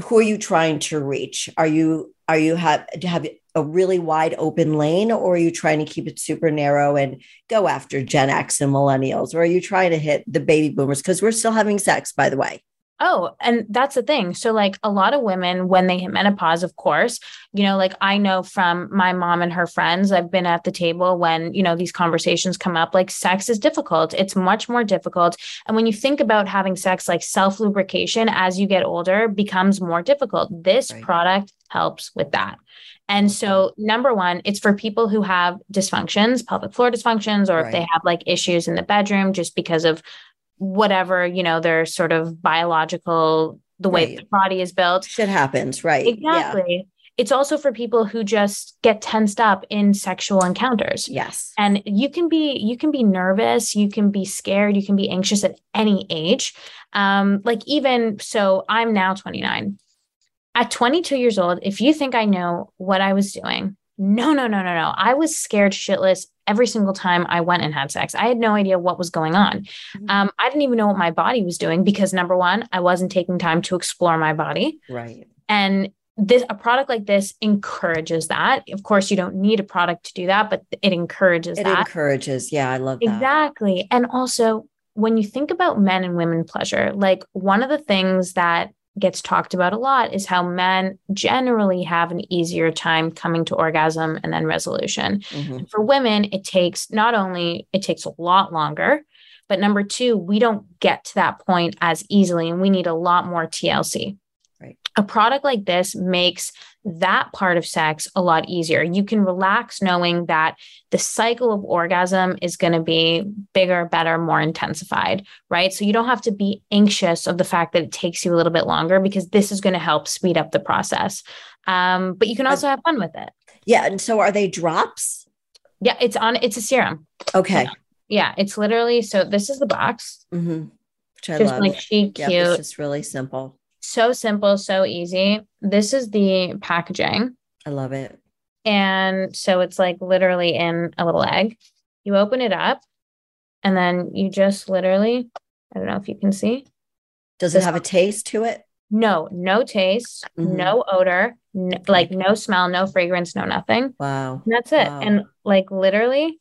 who are you trying to reach? Are you are you have have a really wide open lane or are you trying to keep it super narrow and go after gen x and millennials? Or are you trying to hit the baby boomers? Because we're still having sex by the way Oh, and that's the thing. So, like a lot of women, when they hit menopause, of course, you know, like I know from my mom and her friends, I've been at the table when, you know, these conversations come up like sex is difficult. It's much more difficult. And when you think about having sex, like self lubrication as you get older becomes more difficult. This right. product helps with that. And so, number one, it's for people who have dysfunctions, pelvic floor dysfunctions, or right. if they have like issues in the bedroom just because of whatever, you know, their sort of biological, the way right. the body is built. Shit happens, right? Exactly. Yeah. It's also for people who just get tensed up in sexual encounters. Yes. And you can be you can be nervous, you can be scared, you can be anxious at any age. Um like even so I'm now 29. At 22 years old, if you think I know what I was doing, no, no, no, no, no. I was scared shitless every single time I went and had sex. I had no idea what was going on. Mm-hmm. Um, I didn't even know what my body was doing because number one, I wasn't taking time to explore my body. Right. And this a product like this encourages that. Of course, you don't need a product to do that, but it encourages it that. encourages. Yeah, I love that. Exactly. And also when you think about men and women pleasure, like one of the things that gets talked about a lot is how men generally have an easier time coming to orgasm and then resolution. Mm-hmm. For women, it takes not only it takes a lot longer, but number two, we don't get to that point as easily and we need a lot more TLC. Right. A product like this makes that part of sex a lot easier. You can relax knowing that the cycle of orgasm is going to be bigger, better, more intensified, right? So you don't have to be anxious of the fact that it takes you a little bit longer because this is going to help speed up the process. Um, but you can also have fun with it. Yeah. And so are they drops? Yeah, it's on, it's a serum. Okay. Yeah, it's literally so this is the box. Mm-hmm. Which I Just love. like yep, cute. It's just really simple. So simple, so easy. This is the packaging. I love it. And so it's like literally in a little egg. You open it up and then you just literally, I don't know if you can see. Does it have a taste to it? No, no taste, mm-hmm. no odor, like no smell, no fragrance, no nothing. Wow. And that's it. Wow. And like literally,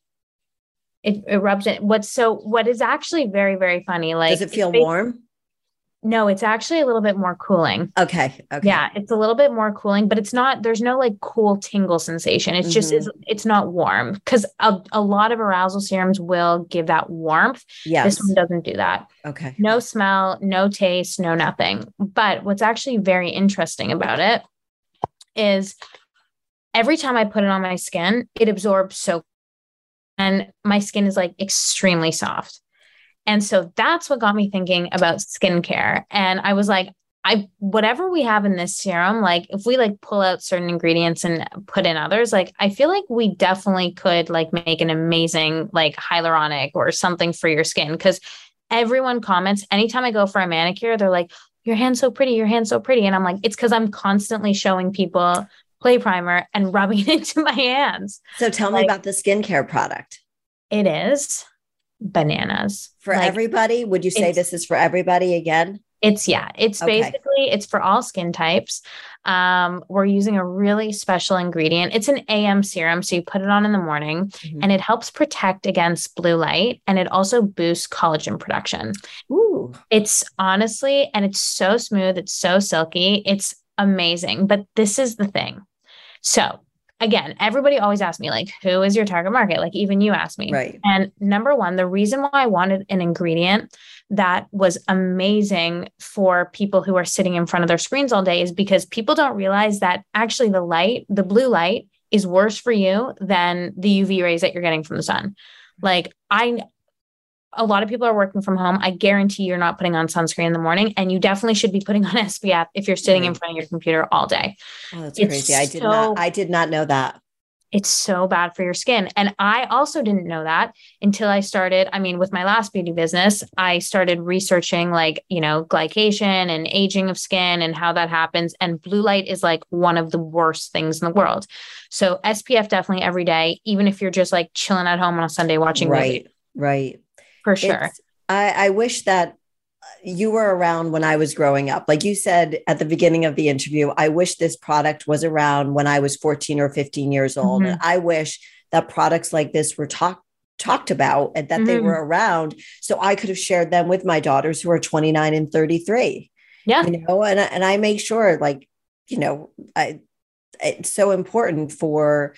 it, it rubs it. What's so, what is actually very, very funny, like, does it feel warm? No, it's actually a little bit more cooling. Okay. Okay. Yeah, it's a little bit more cooling, but it's not, there's no like cool tingle sensation. It's mm-hmm. just, it's, it's not warm because a, a lot of arousal serums will give that warmth. Yes. This one doesn't do that. Okay. No smell, no taste, no nothing. But what's actually very interesting about it is every time I put it on my skin, it absorbs so, and my skin is like extremely soft. And so that's what got me thinking about skincare. And I was like, I whatever we have in this serum, like if we like pull out certain ingredients and put in others, like I feel like we definitely could like make an amazing like hyaluronic or something for your skin because everyone comments anytime I go for a manicure, they're like, Your hand's so pretty, your hand's so pretty. And I'm like, it's because I'm constantly showing people play primer and rubbing it into my hands. So tell like, me about the skincare product. It is bananas. For like, everybody, would you say this is for everybody again? It's yeah, it's okay. basically it's for all skin types. Um, we're using a really special ingredient. It's an AM serum, so you put it on in the morning, mm-hmm. and it helps protect against blue light, and it also boosts collagen production. Ooh, it's honestly, and it's so smooth, it's so silky, it's amazing. But this is the thing. So again, everybody always asks me, like, who is your target market? Like, even you asked me. Right. And number one, the reason why I wanted an ingredient that was amazing for people who are sitting in front of their screens all day is because people don't realize that actually the light, the blue light, is worse for you than the UV rays that you're getting from the sun. Like, I, a lot of people are working from home. I guarantee you're not putting on sunscreen in the morning, and you definitely should be putting on SPF if you're sitting in front of your computer all day. Oh, that's it's crazy! I did so, not. I did not know that. It's so bad for your skin, and I also didn't know that until I started. I mean, with my last beauty business, I started researching like you know glycation and aging of skin and how that happens. And blue light is like one of the worst things in the world. So SPF definitely every day, even if you're just like chilling at home on a Sunday watching right, movie. right for sure. I, I wish that you were around when I was growing up. Like you said at the beginning of the interview, I wish this product was around when I was 14 or 15 years old. Mm-hmm. And I wish that products like this were talked talked about and that mm-hmm. they were around so I could have shared them with my daughters who are 29 and 33. Yeah. You know, and and I make sure like, you know, I it's so important for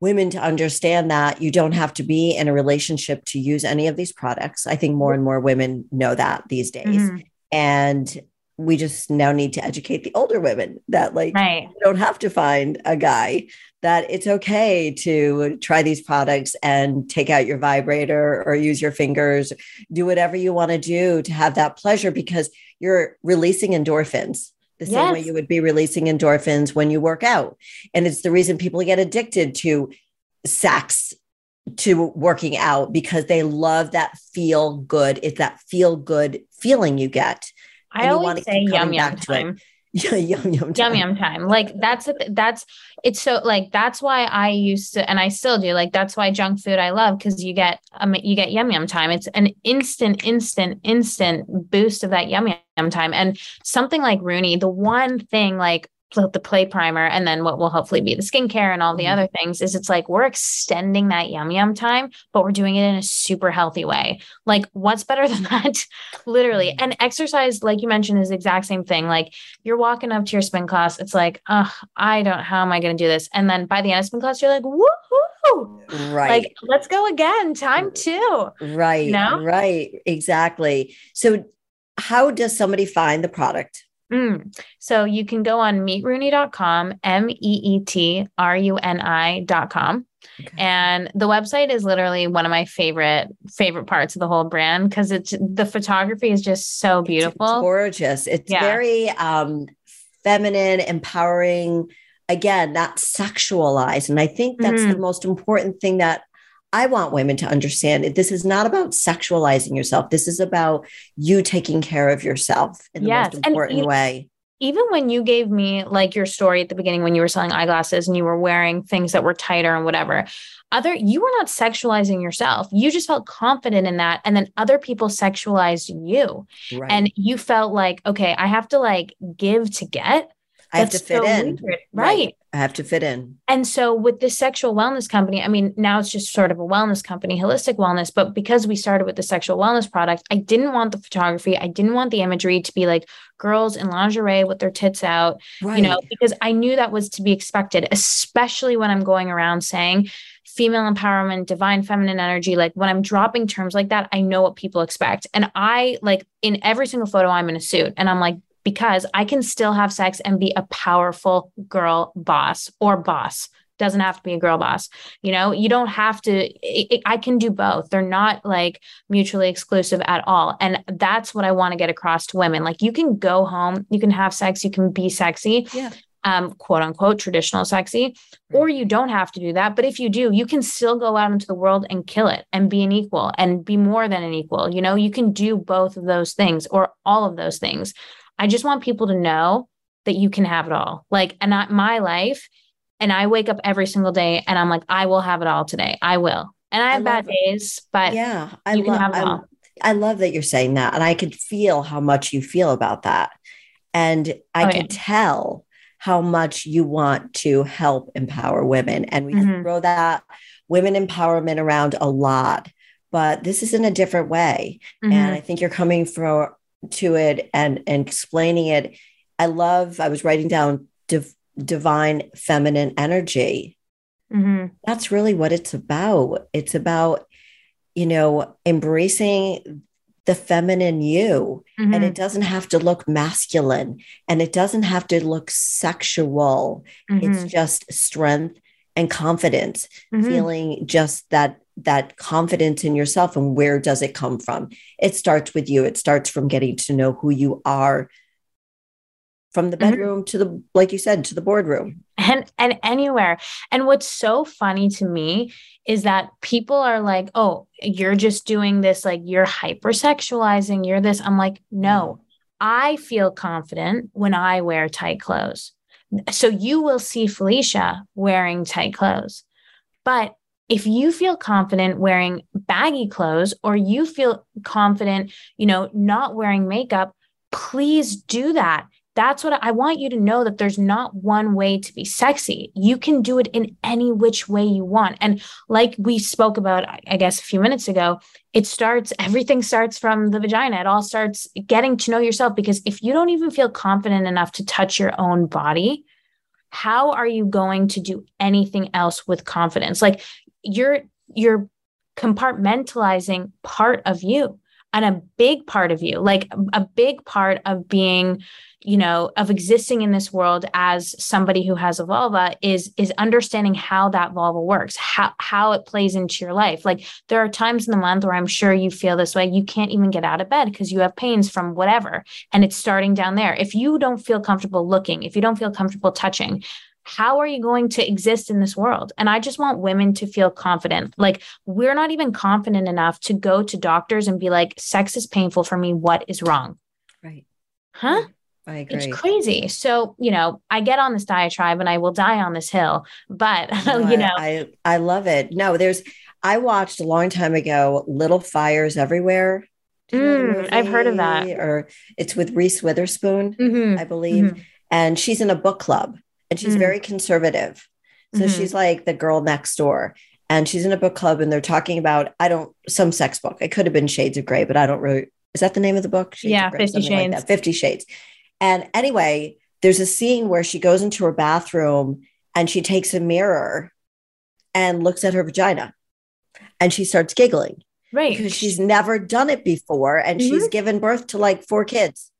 women to understand that you don't have to be in a relationship to use any of these products. I think more and more women know that these days. Mm-hmm. And we just now need to educate the older women that like right. you don't have to find a guy that it's okay to try these products and take out your vibrator or use your fingers do whatever you want to do to have that pleasure because you're releasing endorphins the same yes. way you would be releasing endorphins when you work out. And it's the reason people get addicted to sex, to working out, because they love that feel good. It's that feel good feeling you get. I always say yum yum time. Yeah, yum yum time. Yum yum time. Like that's that's it's so like that's why I used to and I still do like that's why junk food I love because you get um you get yum yum time. It's an instant, instant, instant boost of that yum yum time. And something like Runi, the one thing like the play primer and then what will hopefully be the skincare and all the mm-hmm. other things is it's like we're extending that yum yum time but we're doing it in a super healthy way. Like what's better than that? Literally. Mm-hmm. and exercise like you mentioned is the exact same thing. Like you're walking up to your spin class it's like oh i don't how am i going to do this? And then by the end of spin class you're like woohoo! Right. Like let's go again time two right no? right exactly. So how does somebody find the product Mm. So you can go on meetruni.com, M E E T R U N I.com. Okay. And the website is literally one of my favorite favorite parts of the whole brand because it's the photography is just so beautiful. It's gorgeous. It's yeah. very um feminine, empowering, again, not sexualized. And I think that's mm-hmm. the most important thing that I want women to understand it. This is not about sexualizing yourself. This is about you taking care of yourself in the yes. most important and, way. Even when you gave me like your story at the beginning when you were selling eyeglasses and you were wearing things that were tighter and whatever, other you were not sexualizing yourself. You just felt confident in that. And then other people sexualized you. Right. And you felt like, okay, I have to like give to get. I have to fit so in. Right. right. I have to fit in. And so with this sexual wellness company, I mean, now it's just sort of a wellness company, holistic wellness. But because we started with the sexual wellness product, I didn't want the photography. I didn't want the imagery to be like girls in lingerie with their tits out, right. you know, because I knew that was to be expected, especially when I'm going around saying female empowerment, divine feminine energy. Like when I'm dropping terms like that, I know what people expect. And I like in every single photo, I'm in a suit and I'm like, because I can still have sex and be a powerful girl boss or boss. doesn't have to be a girl boss you know you don't have to it, it, i can do both they're not like mutually exclusive at all and that's what i want to get across to women like you can go home you can have sex you can be sexy yeah um, quote unquote traditional sexy, or you don't have to do that. But if you do, you can still go out into the world and kill it and be an equal and be more than an equal. You know, you can do both of those things or all of those things. I just want people to know that you can have it all. Like, and not my life and I wake up every single day and I'm like, I will have it all today. I will. And I have I bad it. days, but yeah, I love I, I love that you're saying that. And I could feel how much you feel about that. And I oh, could yeah. tell how much you want to help empower women. And we mm-hmm. throw that women empowerment around a lot, but this is in a different way. Mm-hmm. And I think you're coming from to it and, and explaining it. I love, I was writing down div- divine feminine energy. Mm-hmm. That's really what it's about. It's about, you know, embracing the feminine you. Mm-hmm. And it doesn't have to look masculine and it doesn't have to look sexual. Mm-hmm. It's just strength and confidence, mm-hmm. feeling just that that confidence in yourself and where does it come from? It starts with you. It starts from getting to know who you are. From the mm-hmm. bedroom mm-hmm. to the like you said to the boardroom. And and anywhere. And what's so funny to me is that people are like oh you're just doing this like you're hypersexualizing you're this. I'm like no. I feel confident when i wear tight clothes so you will see felicia wearing tight clothes. But if you feel confident wearing baggy clothes or you feel confident you know not wearing makeup please do that that's what I want you to know that there's not one way to be sexy. You can do it in any which way you want. And like we spoke about, I guess, a few minutes ago, it starts, everything starts from the vagina. It all starts getting to know yourself because if you don't even feel confident enough to touch your own body, how are you going to do anything else with confidence? Like you're, you're compartmentalizing part of you and a big part of you, like a big part of being you know of existing in this world as somebody who has a vulva is is understanding how that vulva works how how it plays into your life like there are times in the month where i'm sure you feel this way you can't even get out of bed because you have pains from whatever and it's starting down there if you don't feel comfortable looking if you don't feel comfortable touching how are you going to exist in this world? And I just want women to feel confident. Like, we're not even confident enough to go to doctors and be like, sex is painful for me. What is wrong? Right. Huh? I agree. It's crazy. So, you know, I get on this diatribe and I will die on this hill, but no, you know, I, I love it. No, there's, I watched a long time ago, Little Fires Everywhere. Mm, I've heard of that. Or it's with Reese Witherspoon, mm-hmm. I believe. Mm-hmm. And she's in a book club and she's mm-hmm. very conservative. So mm-hmm. she's like the girl next door. And she's in a book club and they're talking about, I don't, some sex book. It could have been Shades of Grey, but I don't really, is that the name of the book? Shades yeah, Fifty Shades. Like Fifty Shades. And anyway, there's a scene where she goes into her bathroom and she takes a mirror and looks at her vagina and she starts giggling. Right. Because she's never done it before and mm-hmm. she's given birth to like four kids.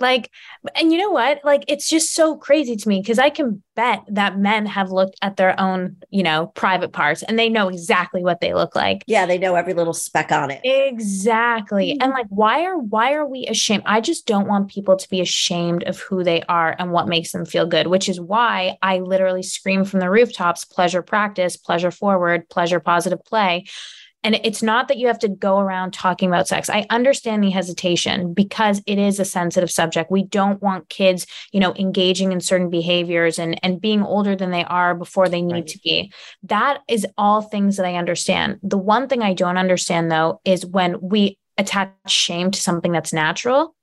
Like, and you know what? Like, it's just so crazy to me because I can bet that men have looked at their own, you know, private parts and they know exactly what they look like. Yeah, they know every little speck on it. Exactly. Mm-hmm. And like, why are why are we ashamed? I just don't want people to be ashamed of who they are and what makes them feel good, which is why I literally scream from the rooftops, pleasure practice, pleasure forward, pleasure positive play and it's not that you have to go around talking about sex. I understand the hesitation because it is a sensitive subject. We don't want kids, you know, engaging in certain behaviors and and being older than they are before they need right. to be. That is all things that I understand. The one thing I don't understand though is when we attach shame to something that's natural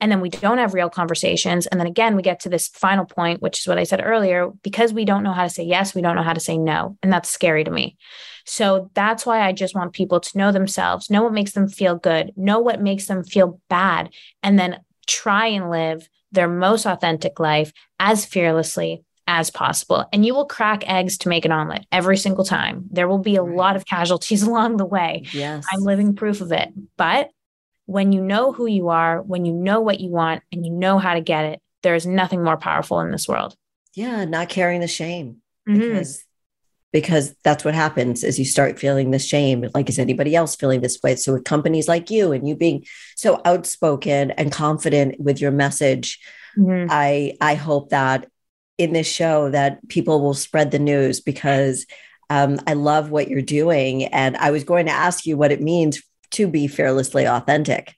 and then we don't have real conversations and then again we get to this final point which is what i said earlier because we don't know how to say yes we don't know how to say no and that's scary to me so that's why I just want people to know themselves, know what makes them feel good, know what makes them feel bad, and then try and live their most authentic life as fearlessly as possible. And you will crack eggs to make an omelet every single time. There will be a lot of casualties along the way. Yes. I'm living proof of it. But when you know who you are, when you know what you want, and you know how to get it, there is nothing more powerful in this world. Yeah, not carrying the shame. mm-hmm. because because that's what happens as you start feeling the shame like is anybody else feeling this way so with companies like you and you being so outspoken and confident with your message mm-hmm. i i hope that in this show that people will spread the news because um, i love what you're doing and i was going to ask you what it means to be fearlessly authentic.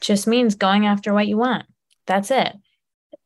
Just means going after what you want. That's it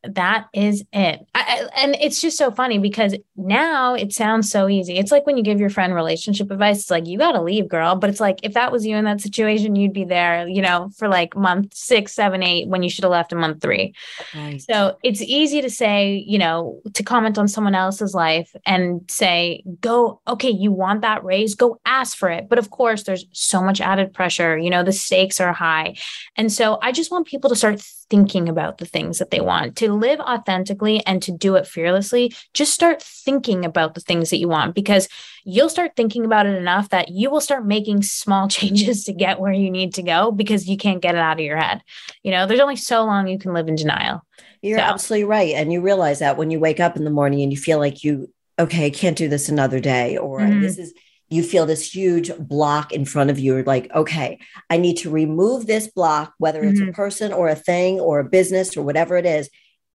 that is it. I, and it's just so funny because now it sounds so easy. It's like when you give your friend relationship advice, it's like, you got to leave, girl. But it's like, if that was you in that situation, you'd be there, you know, for like month six, seven, eight, when you should have left in month three. Right. So it's easy to say, you know, to comment on someone else's life and say, go, okay, you want that raise, go ask for it. But of course, there's so much added pressure, you know, the stakes are high. And so I just want people to start thinking about the things that they want to live authentically and to do it fearlessly, just start thinking about the things that you want because you'll start thinking about it enough that you will start making small changes to get where you need to go because you can't get it out of your head. You know, there's only so long you can live in denial. You're so. absolutely right. And you realize that when you wake up in the morning and you feel like you, okay, I can't do this another day, or mm-hmm. this is, you feel this huge block in front of you. You're like, okay, I need to remove this block, whether it's mm-hmm. a person or a thing or a business or whatever it is,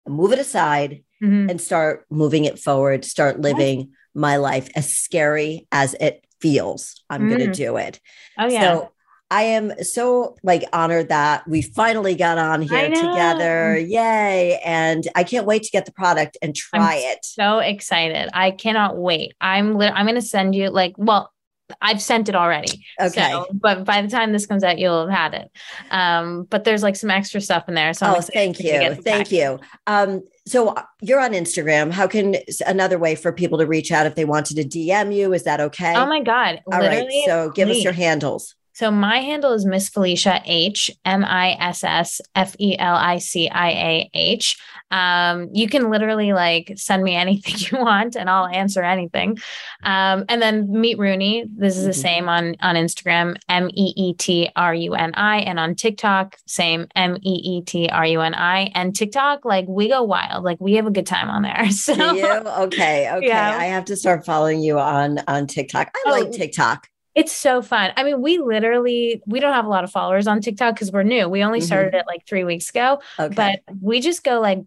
move it aside mm-hmm. and start moving it forward, start living my life as scary as it feels. I'm mm. going to do it. Oh, yeah. So I am so like honored that we finally got on here together. Yay. And I can't wait to get the product and try I'm it. So excited. I cannot wait. I'm li- I'm going to send you like well I've sent it already. Okay. So, but by the time this comes out, you'll have had it. Um, but there's like some extra stuff in there. So oh, thank you. Thank you. Um, so uh, you're on Instagram. How can another way for people to reach out if they wanted to DM you? Is that okay? Oh my God. All Literally, right. So give please. us your handles. So my handle is Miss Felicia H M I S S F E L I C I A H. Um, you can literally like send me anything you want and I'll answer anything. Um, and then Meet Runi. This is mm-hmm. the same on on Instagram, M E E T R U N I, and on TikTok, same M E E T R U N I. And TikTok, like we go wild. Like we have a good time on there. So? Okay. Okay. Yeah. I have to start following you on on TikTok. I oh, like TikTok. It's so fun. I mean, we literally we don't have a lot of followers on TikTok because we're new. We only started mm-hmm. it like three weeks ago. Okay. But we just go like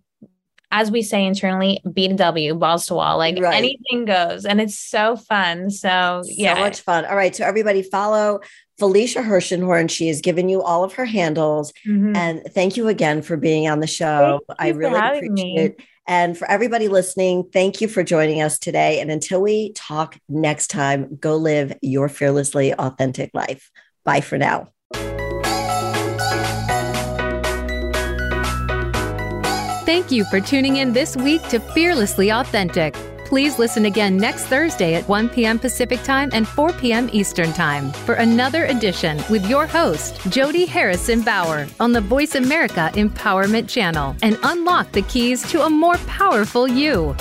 as we say internally, B to W, balls to wall, like right. anything goes. And it's so fun. So, yeah. So much fun. All right. So, everybody follow Felicia Hershenhorn. She has given you all of her handles. Mm-hmm. And thank you again for being on the show. I really appreciate me. it. And for everybody listening, thank you for joining us today. And until we talk next time, go live your fearlessly authentic life. Bye for now. Thank you for tuning in this week to Fearlessly Authentic. Please listen again next Thursday at 1 p.m. Pacific Time and 4 p.m. Eastern Time for another edition with your host, Jody Harrison Bauer, on the Voice America Empowerment Channel and unlock the keys to a more powerful you.